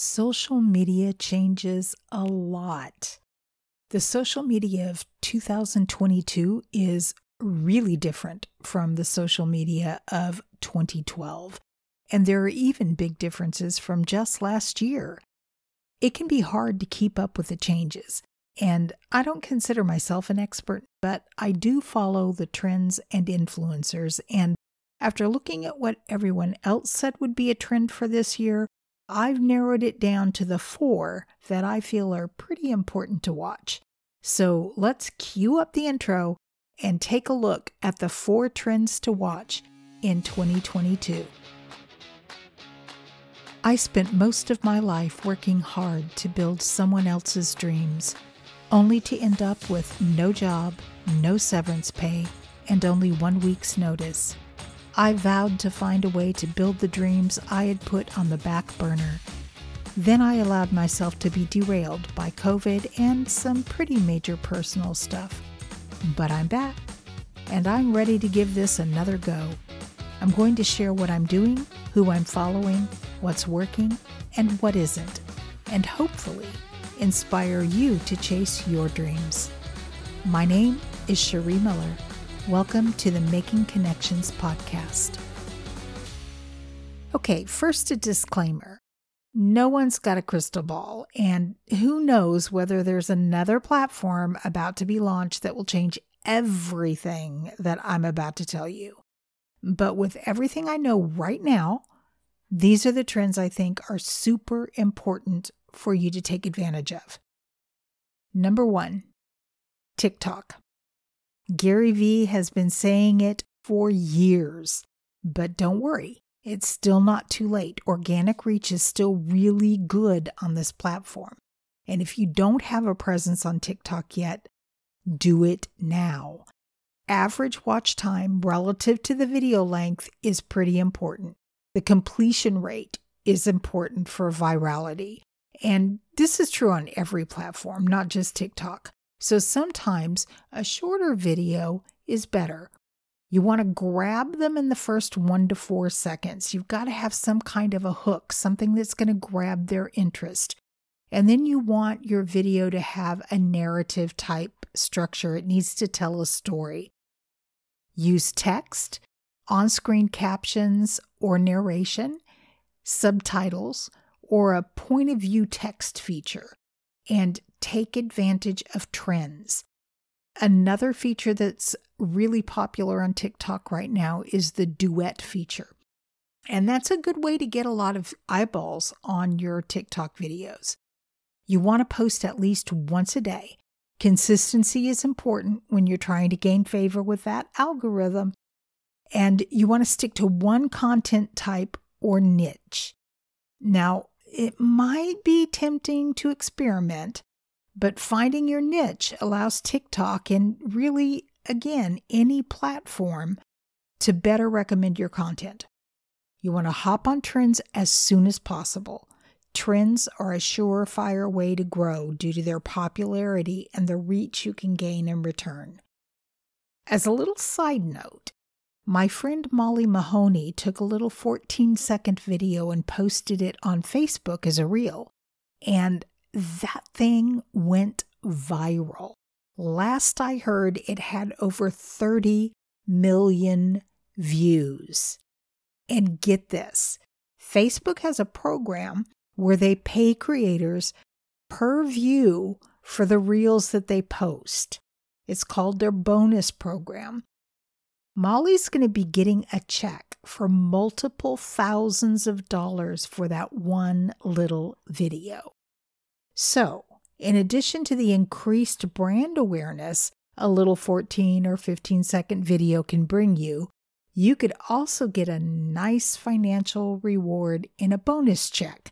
social media changes a lot. The social media of 2022 is really different from the social media of 2012. And there are even big differences from just last year. It can be hard to keep up with the changes. And I don't consider myself an expert, but I do follow the trends and influencers. And after looking at what everyone else said would be a trend for this year, I've narrowed it down to the four that I feel are pretty important to watch. So let's cue up the intro and take a look at the four trends to watch in 2022. I spent most of my life working hard to build someone else's dreams, only to end up with no job, no severance pay, and only one week's notice. I vowed to find a way to build the dreams I had put on the back burner. Then I allowed myself to be derailed by COVID and some pretty major personal stuff. But I'm back, and I'm ready to give this another go. I'm going to share what I'm doing, who I'm following, what's working, and what isn't, and hopefully inspire you to chase your dreams. My name is Cherie Miller. Welcome to the Making Connections podcast. Okay, first a disclaimer. No one's got a crystal ball, and who knows whether there's another platform about to be launched that will change everything that I'm about to tell you. But with everything I know right now, these are the trends I think are super important for you to take advantage of. Number one, TikTok. Gary Vee has been saying it for years, but don't worry, it's still not too late. Organic reach is still really good on this platform. And if you don't have a presence on TikTok yet, do it now. Average watch time relative to the video length is pretty important. The completion rate is important for virality. And this is true on every platform, not just TikTok. So sometimes a shorter video is better. You want to grab them in the first one to four seconds. You've got to have some kind of a hook, something that's going to grab their interest. And then you want your video to have a narrative type structure. It needs to tell a story. Use text, on screen captions or narration, subtitles, or a point of view text feature and take advantage of trends. Another feature that's really popular on TikTok right now is the duet feature. And that's a good way to get a lot of eyeballs on your TikTok videos. You want to post at least once a day. Consistency is important when you're trying to gain favor with that algorithm. And you want to stick to one content type or niche. Now, it might be tempting to experiment, but finding your niche allows TikTok and really, again, any platform to better recommend your content. You want to hop on trends as soon as possible. Trends are a surefire way to grow due to their popularity and the reach you can gain in return. As a little side note, my friend Molly Mahoney took a little 14 second video and posted it on Facebook as a reel. And that thing went viral. Last I heard, it had over 30 million views. And get this Facebook has a program where they pay creators per view for the reels that they post. It's called their bonus program. Molly's going to be getting a check for multiple thousands of dollars for that one little video. So, in addition to the increased brand awareness a little 14 or 15 second video can bring you, you could also get a nice financial reward in a bonus check.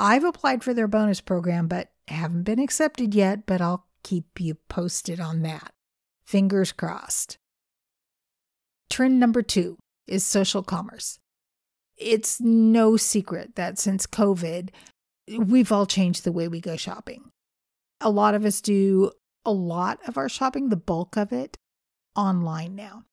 I've applied for their bonus program, but haven't been accepted yet, but I'll keep you posted on that. Fingers crossed. Trend number two is social commerce. It's no secret that since COVID, we've all changed the way we go shopping. A lot of us do a lot of our shopping, the bulk of it, online now.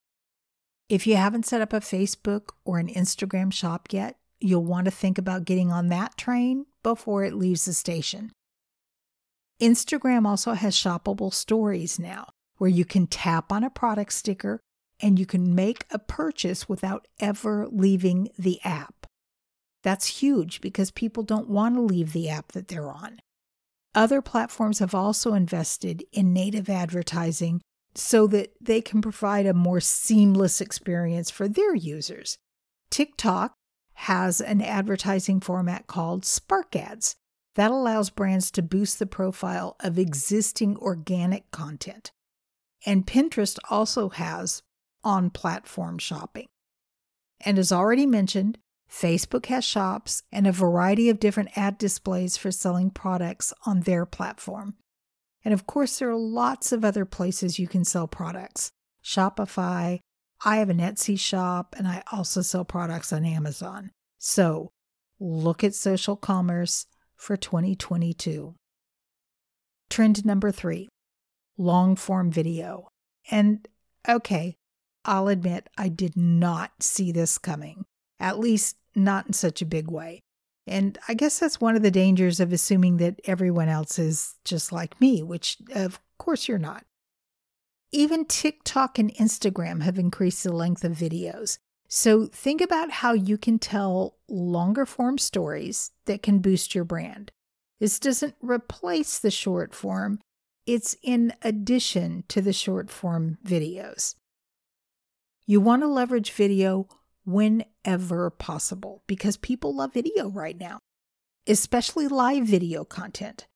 If you haven't set up a Facebook or an Instagram shop yet, you'll want to think about getting on that train before it leaves the station. Instagram also has shoppable stories now, where you can tap on a product sticker and you can make a purchase without ever leaving the app. That's huge because people don't want to leave the app that they're on. Other platforms have also invested in native advertising so that they can provide a more seamless experience for their users. TikTok has an advertising format called Spark Ads that allows brands to boost the profile of existing organic content. And Pinterest also has on platform shopping. And as already mentioned, Facebook has shops and a variety of different ad displays for selling products on their platform. And of course, there are lots of other places you can sell products Shopify. I have an Etsy shop and I also sell products on Amazon. So look at social commerce for 2022. Trend number three long form video. And okay, I'll admit I did not see this coming, at least not in such a big way. And I guess that's one of the dangers of assuming that everyone else is just like me, which of course you're not. Even TikTok and Instagram have increased the length of videos. So think about how you can tell longer form stories that can boost your brand. This doesn't replace the short form, it's in addition to the short form videos. You want to leverage video whenever possible because people love video right now, especially live video content.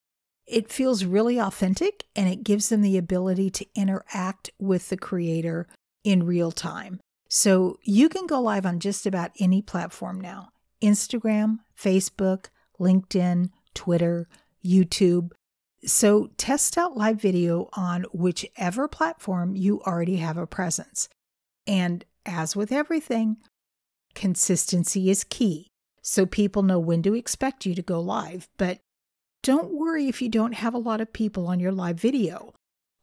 It feels really authentic and it gives them the ability to interact with the creator in real time. So you can go live on just about any platform now Instagram, Facebook, LinkedIn, Twitter, YouTube. So test out live video on whichever platform you already have a presence. And as with everything, consistency is key. So people know when to expect you to go live. But don't worry if you don't have a lot of people on your live video.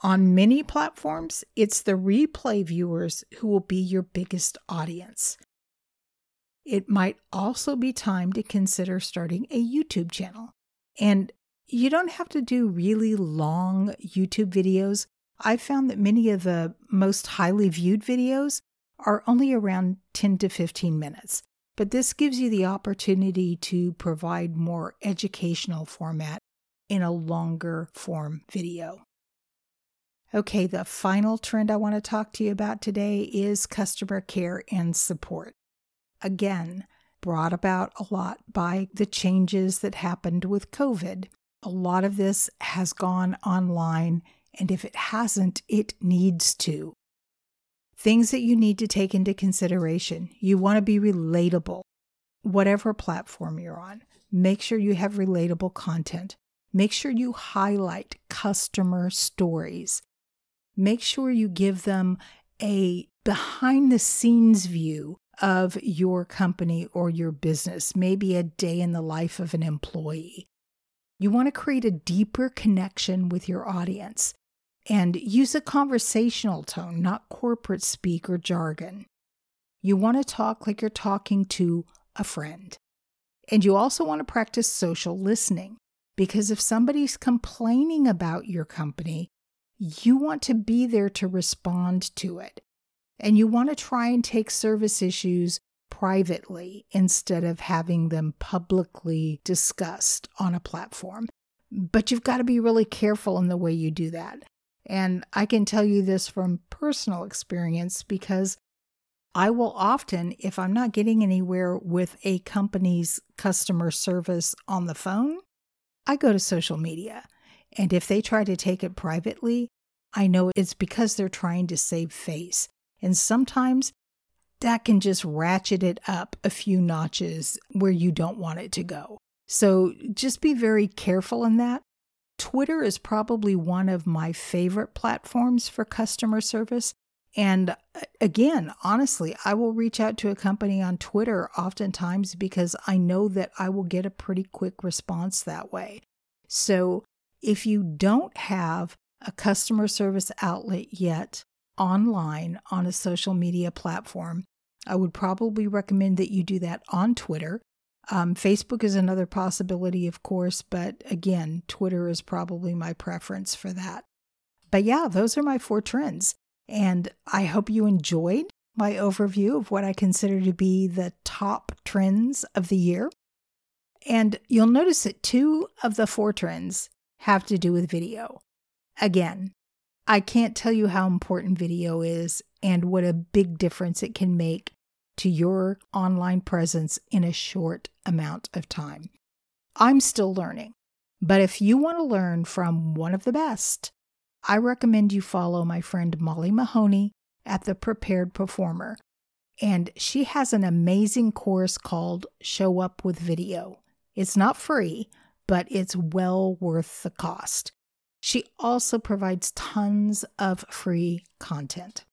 On many platforms, it's the replay viewers who will be your biggest audience. It might also be time to consider starting a YouTube channel. And you don't have to do really long YouTube videos. I've found that many of the most highly viewed videos are only around 10 to 15 minutes, but this gives you the opportunity to provide more educational format in a longer form video. Okay, the final trend I want to talk to you about today is customer care and support. Again, brought about a lot by the changes that happened with COVID. A lot of this has gone online and if it hasn't, it needs to. Things that you need to take into consideration. You want to be relatable, whatever platform you're on. Make sure you have relatable content. Make sure you highlight customer stories. Make sure you give them a behind the scenes view of your company or your business, maybe a day in the life of an employee. You want to create a deeper connection with your audience and use a conversational tone, not corporate speak or jargon. You want to talk like you're talking to a friend. And you also want to practice social listening because if somebody's complaining about your company, you want to be there to respond to it. And you want to try and take service issues privately instead of having them publicly discussed on a platform. But you've got to be really careful in the way you do that. And I can tell you this from personal experience because I will often, if I'm not getting anywhere with a company's customer service on the phone, I go to social media. And if they try to take it privately, I know it's because they're trying to save face. And sometimes that can just ratchet it up a few notches where you don't want it to go. So just be very careful in that. Twitter is probably one of my favorite platforms for customer service. And uh, again, honestly, I will reach out to a company on Twitter oftentimes because I know that I will get a pretty quick response that way. So if you don't have a customer service outlet yet online on a social media platform, I would probably recommend that you do that on Twitter. Um, Facebook is another possibility, of course, but again, Twitter is probably my preference for that. But yeah, those are my four trends. And I hope you enjoyed my overview of what I consider to be the top trends of the year. And you'll notice that two of the four trends have to do with video. Again, I can't tell you how important video is and what a big difference it can make to your online presence in a short amount of time. I'm still learning, but if you want to learn from one of the best, I recommend you follow my friend Molly Mahoney at The Prepared Performer. And she has an amazing course called Show Up with Video. It's not free, but it's well worth the cost. She also provides tons of free content.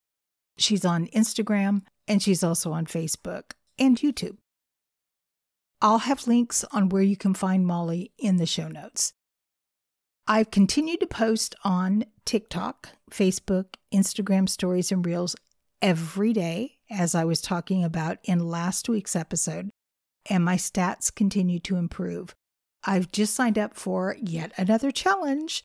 She's on Instagram and she's also on Facebook and YouTube. I'll have links on where you can find Molly in the show notes. I've continued to post on TikTok, Facebook, Instagram stories, and reels every day, as I was talking about in last week's episode, and my stats continue to improve. I've just signed up for yet another challenge.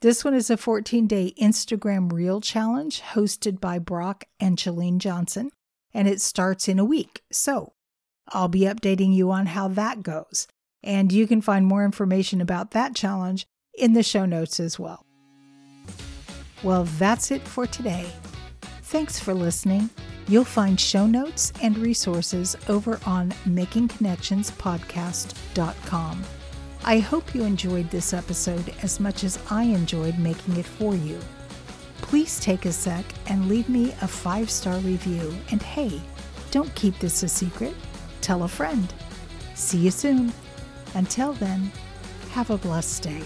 This one is a 14 day Instagram Reel challenge hosted by Brock and Chalene Johnson, and it starts in a week. So I'll be updating you on how that goes. And you can find more information about that challenge in the show notes as well. Well, that's it for today. Thanks for listening. You'll find show notes and resources over on makingconnectionspodcast.com. I hope you enjoyed this episode as much as I enjoyed making it for you. Please take a sec and leave me a five star review. And hey, don't keep this a secret. Tell a friend. See you soon. Until then, have a blessed day.